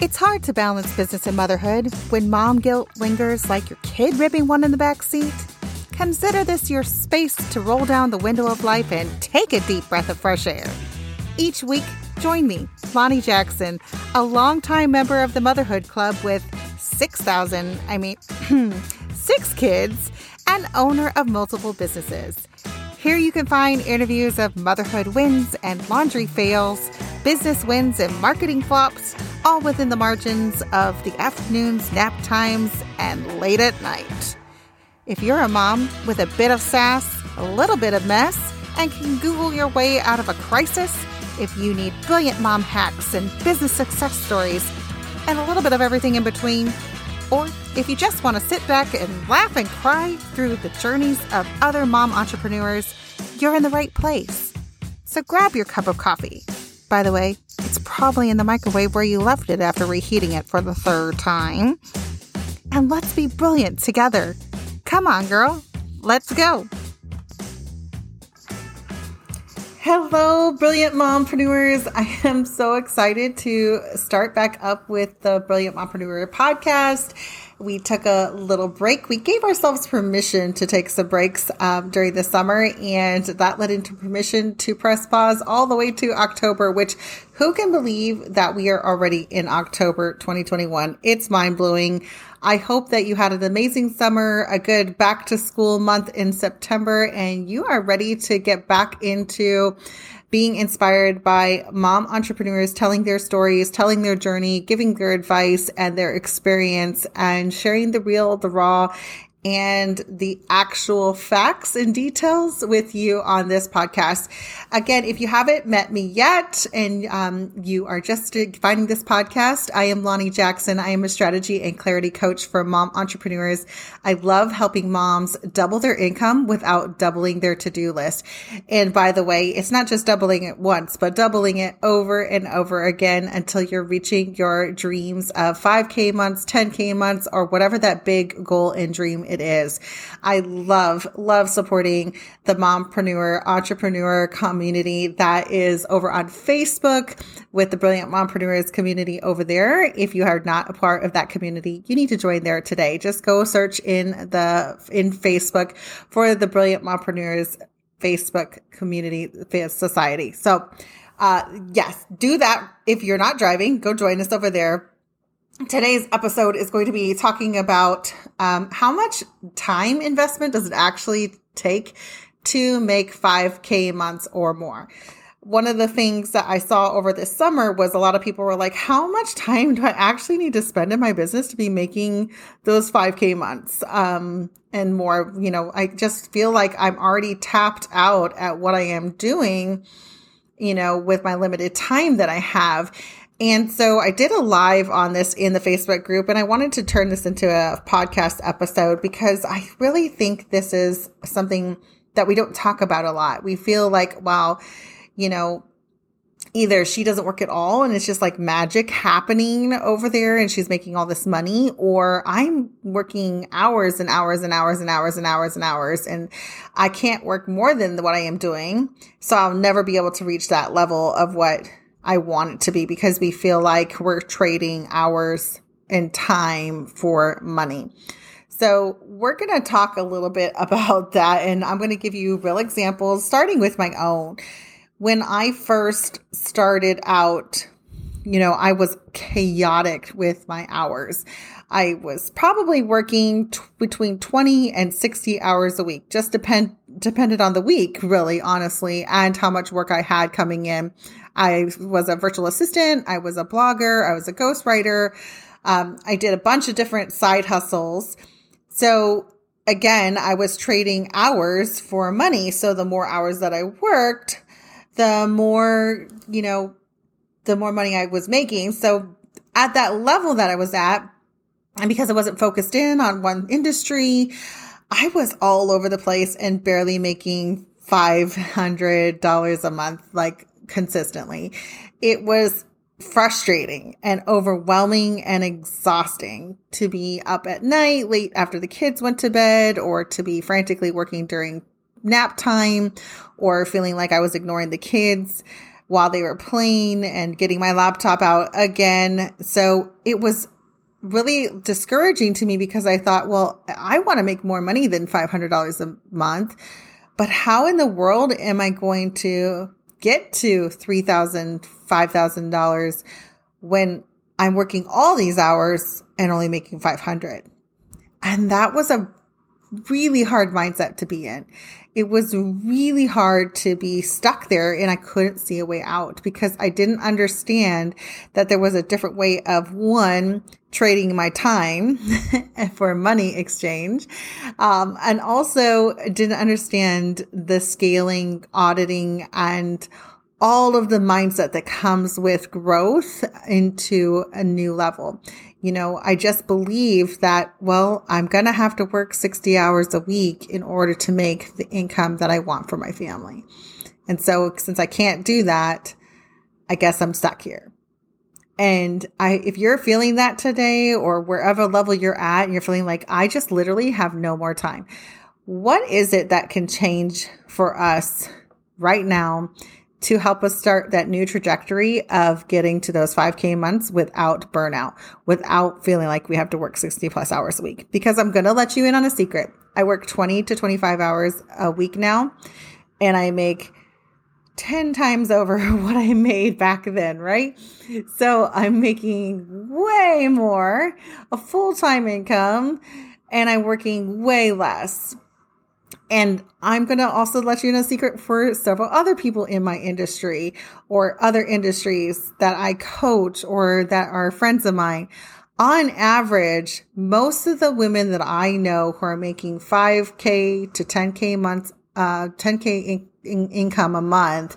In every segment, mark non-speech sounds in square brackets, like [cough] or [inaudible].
It's hard to balance business and motherhood when mom guilt lingers like your kid ripping one in the back seat. Consider this your space to roll down the window of life and take a deep breath of fresh air. Each week, join me, Lonnie Jackson, a longtime member of the Motherhood Club with 6,000, I mean, [clears throat] six kids, and owner of multiple businesses. Here you can find interviews of motherhood wins and laundry fails, business wins and marketing flops all within the margins of the afternoons, nap times, and late at night. If you're a mom with a bit of sass, a little bit of mess, and can Google your way out of a crisis, if you need brilliant mom hacks and business success stories, and a little bit of everything in between, or if you just want to sit back and laugh and cry through the journeys of other mom entrepreneurs, you're in the right place. So grab your cup of coffee. By the way, it's probably in the microwave where you left it after reheating it for the third time. And let's be brilliant together. Come on, girl. Let's go. Hello, brilliant mompreneurs. I am so excited to start back up with the Brilliant Mompreneur podcast we took a little break. We gave ourselves permission to take some breaks um, during the summer, and that led into permission to press pause all the way to October, which who can believe that we are already in October 2021? It's mind blowing. I hope that you had an amazing summer, a good back to school month in September, and you are ready to get back into being inspired by mom entrepreneurs telling their stories, telling their journey, giving their advice and their experience and sharing the real, the raw, and the actual facts and details with you on this podcast. Again, if you haven't met me yet and um, you are just finding this podcast, I am Lonnie Jackson. I am a strategy and clarity coach for mom entrepreneurs. I love helping moms double their income without doubling their to do list. And by the way, it's not just doubling it once, but doubling it over and over again until you're reaching your dreams of 5K months, 10K months, or whatever that big goal and dream it is. I love, love supporting the mompreneur entrepreneur community that is over on Facebook with the Brilliant Mompreneurs community over there. If you are not a part of that community, you need to join there today. Just go search in the, in Facebook for the Brilliant Mompreneurs Facebook community society. So, uh, yes, do that. If you're not driving, go join us over there today's episode is going to be talking about um, how much time investment does it actually take to make 5K months or more. One of the things that I saw over this summer was a lot of people were like, How much time do I actually need to spend in my business to be making those 5K months um, and more? You know, I just feel like I'm already tapped out at what I am doing, you know, with my limited time that I have. And so I did a live on this in the Facebook group, and I wanted to turn this into a podcast episode because I really think this is something that we don't talk about a lot. We feel like, wow, you know, either she doesn't work at all and it's just like magic happening over there and she's making all this money, or I'm working hours and hours and hours and hours and hours and hours and I can't work more than what I am doing. So I'll never be able to reach that level of what I want it to be because we feel like we're trading hours and time for money. So, we're going to talk a little bit [laughs] about that, and I'm going to give you real examples, starting with my own. When I first started out, you know, I was chaotic with my hours. I was probably working t- between 20 and 60 hours a week, just depend depended on the week, really, honestly, and how much work I had coming in. I was a virtual assistant. I was a blogger. I was a ghostwriter. Um, I did a bunch of different side hustles. So again, I was trading hours for money. So the more hours that I worked, the more, you know, the more money I was making. So at that level that I was at, and because I wasn't focused in on one industry, I was all over the place and barely making $500 a month. Like consistently. It was frustrating and overwhelming and exhausting to be up at night late after the kids went to bed or to be frantically working during nap time or feeling like I was ignoring the kids. while they were playing and getting my laptop out again. So it was really discouraging to me because I thought, well, I want to make more money than $500 a month, but how in the world am I going to get to $3,000, $5,000 when I'm working all these hours and only making 500? And that was a really hard mindset to be in. It was really hard to be stuck there and I couldn't see a way out because I didn't understand that there was a different way of one, trading my time [laughs] for money exchange. Um, and also didn't understand the scaling, auditing, and all of the mindset that comes with growth into a new level. You know, I just believe that, well, I'm going to have to work 60 hours a week in order to make the income that I want for my family. And so since I can't do that, I guess I'm stuck here. And I, if you're feeling that today or wherever level you're at and you're feeling like I just literally have no more time, what is it that can change for us right now to help us start that new trajectory of getting to those 5K months without burnout, without feeling like we have to work 60 plus hours a week. Because I'm going to let you in on a secret. I work 20 to 25 hours a week now, and I make 10 times [laughs] over what I made back then, right? So I'm making way more, a full time income, and I'm working way less. And I'm going to also let you know a secret for several other people in my industry or other industries that I coach or that are friends of mine. On average, most of the women that I know who are making 5K to 10K months, uh, 10K in, in income a month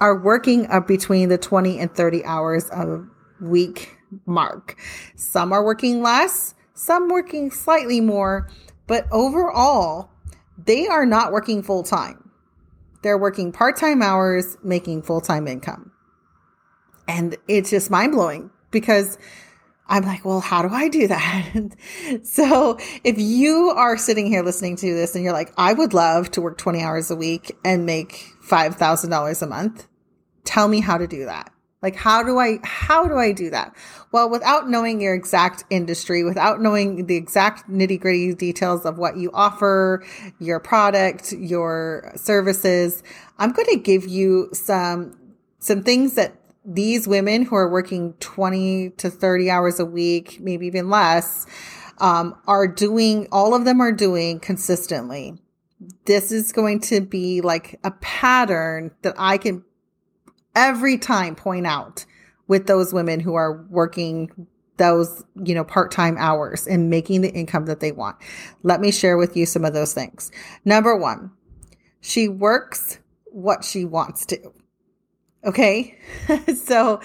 are working up between the 20 and 30 hours a week mark. Some are working less, some working slightly more, but overall, they are not working full time. They're working part time hours, making full time income. And it's just mind blowing because I'm like, well, how do I do that? [laughs] so if you are sitting here listening to this and you're like, I would love to work 20 hours a week and make $5,000 a month, tell me how to do that. Like, how do I, how do I do that? Well, without knowing your exact industry, without knowing the exact nitty gritty details of what you offer, your product, your services, I'm going to give you some, some things that these women who are working 20 to 30 hours a week, maybe even less, um, are doing, all of them are doing consistently. This is going to be like a pattern that I can every time point out with those women who are working those, you know, part-time hours and making the income that they want. Let me share with you some of those things. Number one, she works what she wants to. Okay. [laughs] so,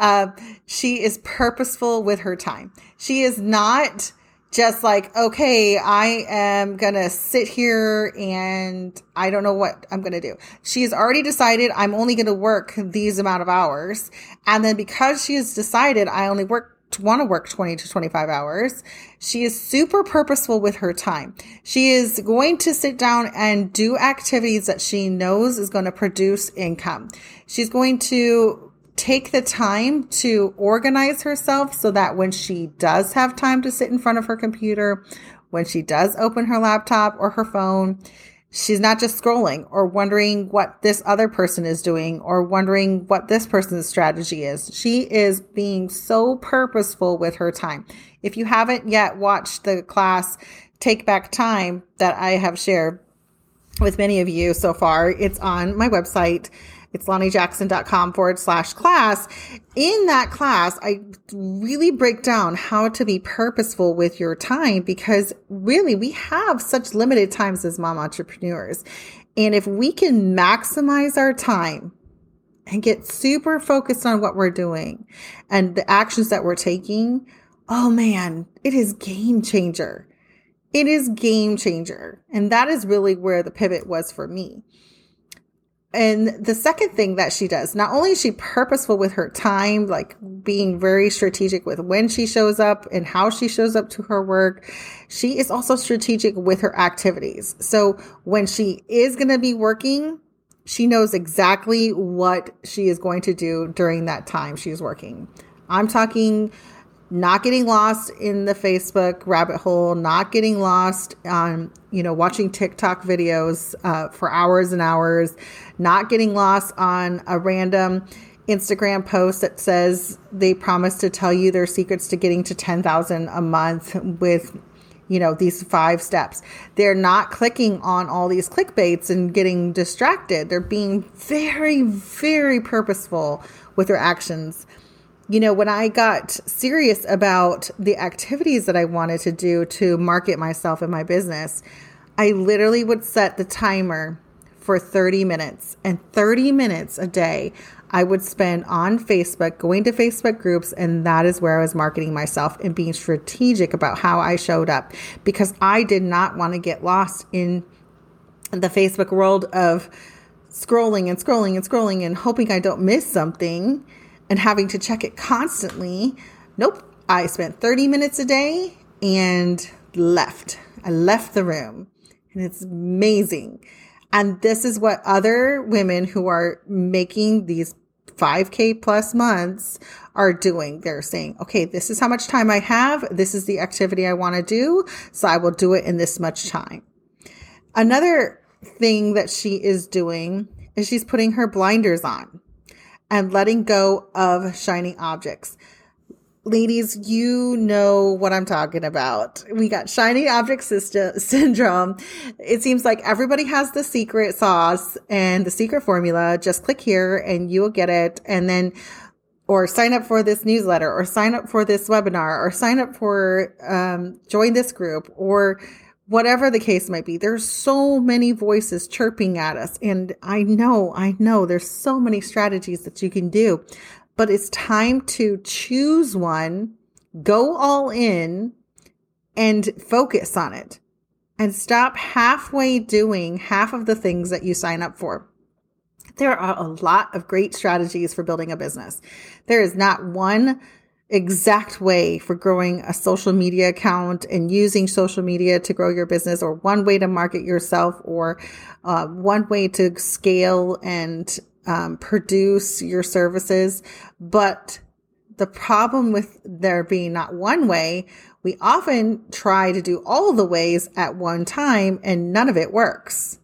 uh, she is purposeful with her time. She is not just like, okay, I am going to sit here and I don't know what I'm going to do. She's already decided I'm only going to work these amount of hours. And then because she has decided I only work want to work 20 to 25 hours. She is super purposeful with her time. She is going to sit down and do activities that she knows is going to produce income. She's going to take the time to organize herself so that when she does have time to sit in front of her computer, when she does open her laptop or her phone, she's not just scrolling or wondering what this other person is doing or wondering what this person's strategy is. She is being so purposeful with her time. If you haven't yet watched the class, Take Back Time that I have shared with many of you so far, it's on my website it's lonniejackson.com forward slash class. In that class, I really break down how to be purposeful with your time because really we have such limited times as mom entrepreneurs. And if we can maximize our time and get super focused on what we're doing and the actions that we're taking, oh man, it is game changer. It is game changer. And that is really where the pivot was for me. And the second thing that she does, not only is she purposeful with her time, like being very strategic with when she shows up and how she shows up to her work, she is also strategic with her activities. So when she is going to be working, she knows exactly what she is going to do during that time she's working. I'm talking not getting lost in the Facebook rabbit hole, not getting lost on, you know, watching TikTok videos uh, for hours and hours, not getting lost on a random Instagram post that says they promise to tell you their secrets to getting to 10,000 a month with you know, these five steps. They're not clicking on all these clickbaits and getting distracted. They're being very, very purposeful with their actions. You know, when I got serious about the activities that I wanted to do to market myself and my business, I literally would set the timer for 30 minutes. And 30 minutes a day I would spend on Facebook, going to Facebook groups, and that is where I was marketing myself and being strategic about how I showed up because I did not want to get lost in the Facebook world of scrolling and scrolling and scrolling and hoping I don't miss something and having to check it constantly. Nope. I spent 30 minutes a day and left. I left the room and it's amazing. And this is what other women who are making these 5K plus months are doing. They're saying, okay, this is how much time I have. This is the activity I want to do. So I will do it in this much time. Another thing that she is doing is she's putting her blinders on and letting go of shiny objects ladies, you know what I'm talking about. We got shiny object system [laughs] syndrome. It seems like everybody has the secret sauce and the secret formula. Just click here and you will get it. And then, or sign up for this newsletter or sign up for this webinar or sign up for, um, join this group or whatever the case might be. There's so many voices chirping at us. And I know, I know there's so many strategies that you can do but it's time to choose one, go all in and focus on it and stop halfway doing half of the things that you sign up for. There are a lot of great strategies for building a business. There is not one exact way for growing a social media account and using social media to grow your business or one way to market yourself or uh, one way to scale and um, produce your services. But the problem with there being not one way, we often try to do all the ways at one time and none of it works.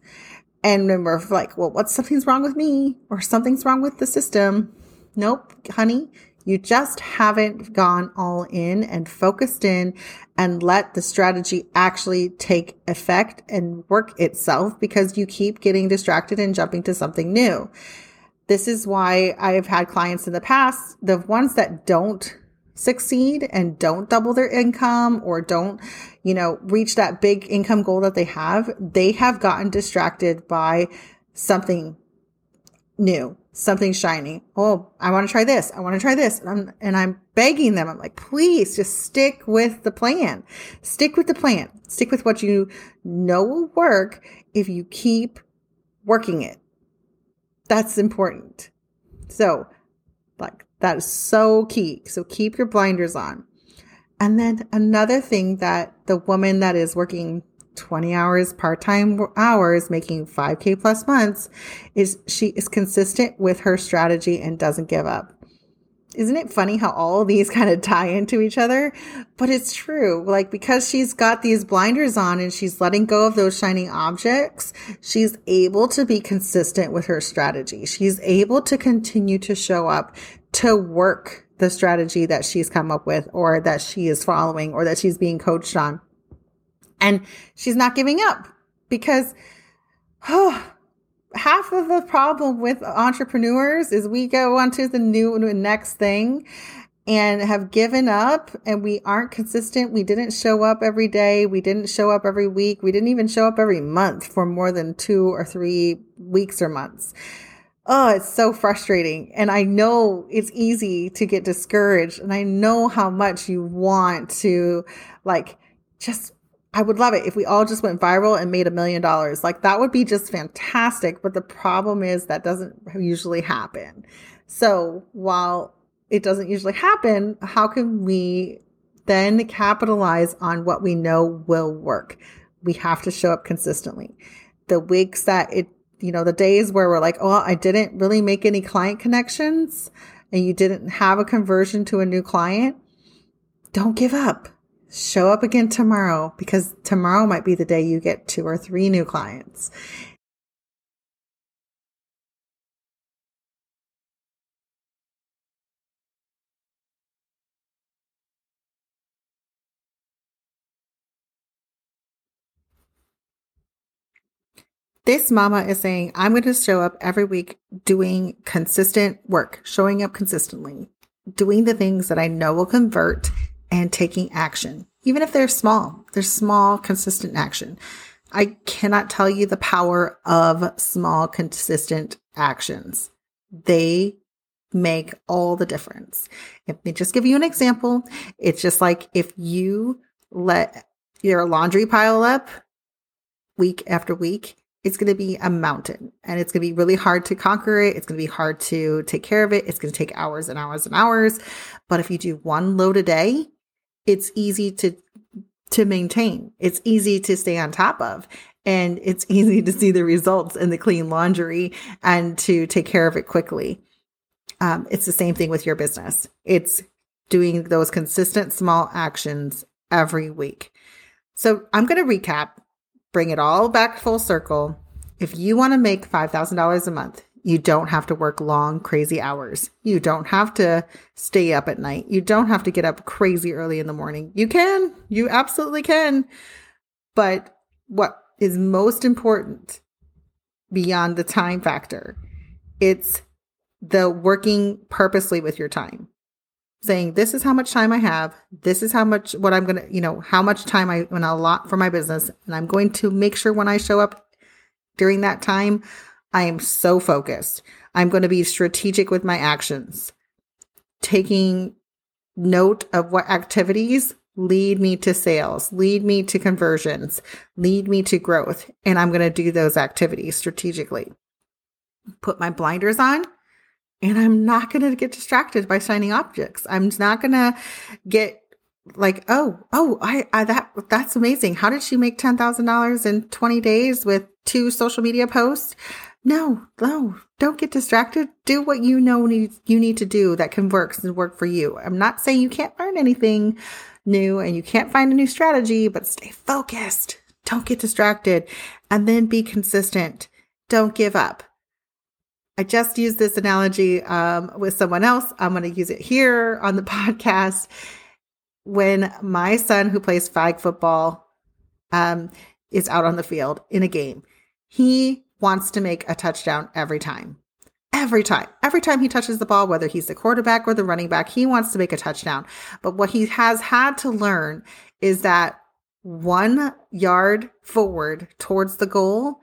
And then we're like, well, what something's wrong with me or something's wrong with the system. Nope, honey, you just haven't gone all in and focused in and let the strategy actually take effect and work itself because you keep getting distracted and jumping to something new. This is why I have had clients in the past, the ones that don't succeed and don't double their income or don't, you know, reach that big income goal that they have, they have gotten distracted by something new, something shiny. Oh, I want to try this. I want to try this. And I'm, and I'm begging them. I'm like, please just stick with the plan. Stick with the plan. Stick with what you know will work if you keep working it. That's important. So, like, that is so key. So, keep your blinders on. And then another thing that the woman that is working 20 hours, part time hours, making 5K plus months, is she is consistent with her strategy and doesn't give up isn't it funny how all these [laughs] kind of tie into each other? But it's true. Like, because she's got these blinders on and she's letting go of those shining objects, she's able to be consistent with her strategy. She's able to continue to show up to work the strategy that she's come up with or that she is following or that she's being coached on. And she's not giving up because, oh, half of the problem with entrepreneurs is we go on to the new next thing and have given up and we aren't consistent. We didn't show up every day. We didn't show up every week. We didn't even show up every month for more than two or three weeks or months. Oh, it's so frustrating. And I know it's easy to get discouraged. And I know how much you want to like just I would love it if we all just went viral and made a million dollars. Like that would be just fantastic. But the problem is that doesn't usually happen. So while it doesn't usually happen, how can we then capitalize on what we know will work? We have to show up consistently. The weeks that it you know, the days where we're like, oh, I didn't really make any client connections and you didn't have a conversion to a new client, don't give up. Show up again tomorrow because tomorrow might be the day you get two or three new clients. This mama is saying, I'm going to show up every week doing consistent work, showing up consistently, doing the things that I know will convert and taking action, even if they're small. They're small, consistent action. I cannot tell you the power of small, consistent actions. They make all the difference. If me just give you an example, it's just like if you let your laundry pile up week after week, it's going to be a mountain and it's going to be really hard to conquer it. It's going to be hard to take care of it. It's going to take hours and hours and hours. But if you do one load a day, it's easy to to maintain. It's easy to stay on top of and it's [laughs] easy to see the results in the clean laundry and to take care of it quickly. Um, it's the same thing with your business. It's doing those consistent small actions every week. So I'm going to recap bring it all back full circle. If you want to make $5,000 a month, you don't have to work long, crazy hours. You don't have to stay up at night. You don't have to get up crazy early in the morning. You can, you absolutely can. But what is most important beyond the time factor, it's the working purposely with your time saying this is how much time I have. This is how much what I'm going to, you know, how much time I going to allot for my business. And I'm going to make sure when I show up during that time, I am so focused. I'm going to be strategic with my actions, taking note of what activities lead me to sales, lead me to conversions, lead me to growth. And I'm going to do those activities strategically. Put my blinders on and I'm not going to get distracted by shiny objects. I'm not going to get like, oh, oh, I, I, that, that's amazing. How did she make $10,000 in 20 days with two social media posts? No, no, don't get distracted. Do what you know need, you need to do that can work and work for you. I'm not saying you can't learn anything new and you can't find a new strategy, but stay focused. Don't get distracted and then be consistent. Don't give up. I just used this analogy um, with someone else. I'm going to use it here on the [laughs] podcast. When my son, who plays flag football, um, is out on the field in a game, he wants to make a touchdown every time. Every time, every time he touches the ball, whether he's the quarterback or the running back, he wants to make a touchdown. But what he has had to learn is that one yard forward towards the goal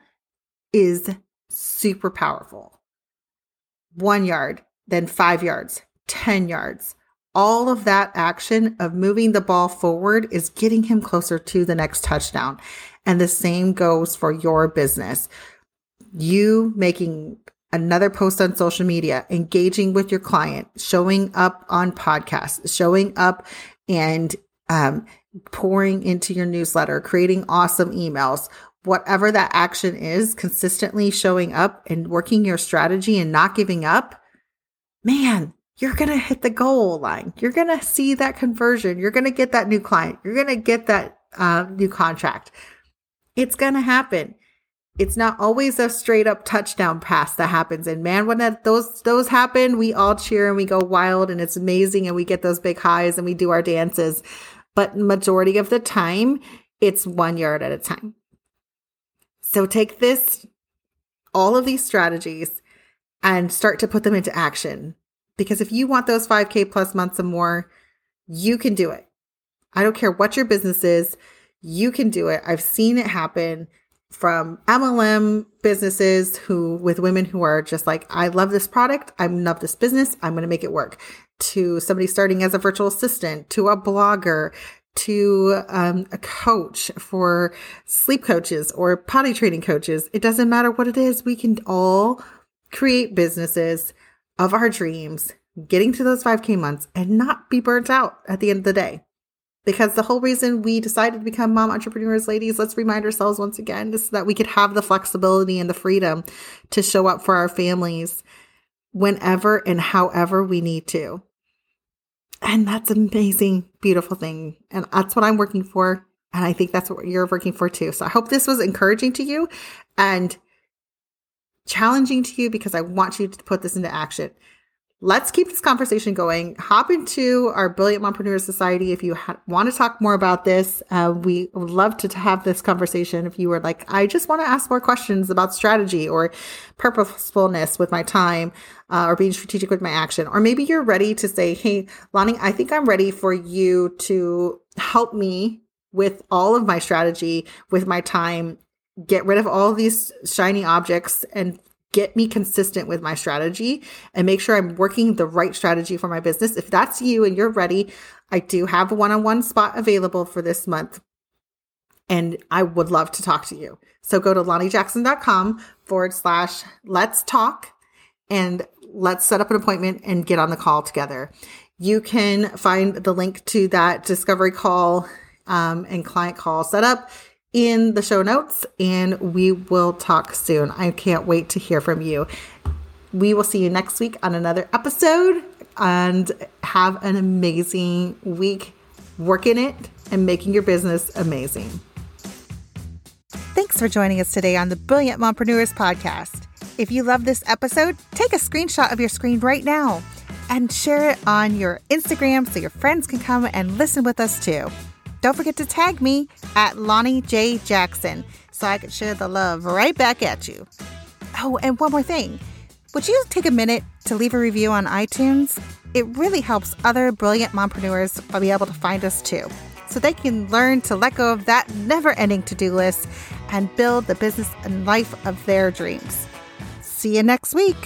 is super powerful one yard, then five yards, 10 yards. All of that action of moving the ball forward is getting him closer to the next touchdown. And the same goes for your business. You making another post on social media, engaging with your client, showing up on podcasts, showing up and um, pouring into your newsletter, creating awesome emails, whatever that action is, consistently showing up and working your strategy and not giving up, man, you're going to hit the goal line. You're going to see that conversion. You're going to get that new client. You're going to get that uh, new contract. It's going to happen. It's not always a straight up touchdown pass that happens. And man, when that, those those happen, we all cheer and we go wild and it's amazing and we get those big highs and we do our dances. But majority of the time, it's one yard at a time. So take this, all of these strategies, and start to put them into action. Because if you want those 5K plus months and more, you can do it. I don't care what your business is, you can do it. I've seen it happen from MLM businesses who, with women who are just like, I love this product, I love this business, I'm going to make it work, to somebody starting as a virtual assistant, to a blogger, to um, a coach for sleep coaches or potty training coaches. It doesn't matter what it is. We can all create businesses of our dreams, getting to those 5K months and not be burnt out at the end of the day. Because the whole reason we decided to become mom entrepreneurs, ladies, let's remind ourselves once again is that we could have the flexibility and the freedom to show up for our families whenever and however we need to. And that's an amazing, beautiful thing. And that's what I'm working for. And I think that's what you're working for too. So I hope this was encouraging to you and challenging to you because I want you to put this into action let's keep this conversation going. Hop into our Brilliant Mompreneur Society if you ha- want to talk more about this. Uh, we would love to, to have this conversation. If you were like, I just want to ask more questions about strategy or purposefulness with my time uh, or being strategic with my action. Or maybe you're ready to say, Hey, Lonnie, I think I'm ready for you to help me with all of my strategy, with my time, get rid of all these shiny objects and get me consistent with my strategy and make sure I'm working the right strategy for my business. If that's you and you're ready, I do have a one on one spot available for this month. And I would love to talk to you. So go to lonniejackson.com forward slash let's talk and let's set up an appointment and get on the call together. You can find the link to that discovery call um, and client call setup in the show notes and we will talk soon. I can't wait to hear from you. We will see you next week on another episode and have an amazing week working it and making your business amazing. Thanks for joining us today on the Brilliant Mompreneurs podcast. If you love this episode, take a screenshot of your screen right now and share it on your Instagram so your friends can come and listen with us too. Don't forget to tag me at Lonnie J. Jackson so I can share the love right back at you. Oh, and one more thing. Would you take a minute to leave a review on iTunes? It really helps other brilliant mompreneurs be able to find us too, so they can learn to let go of that never ending to do list and build the business and life of their dreams. See you next week.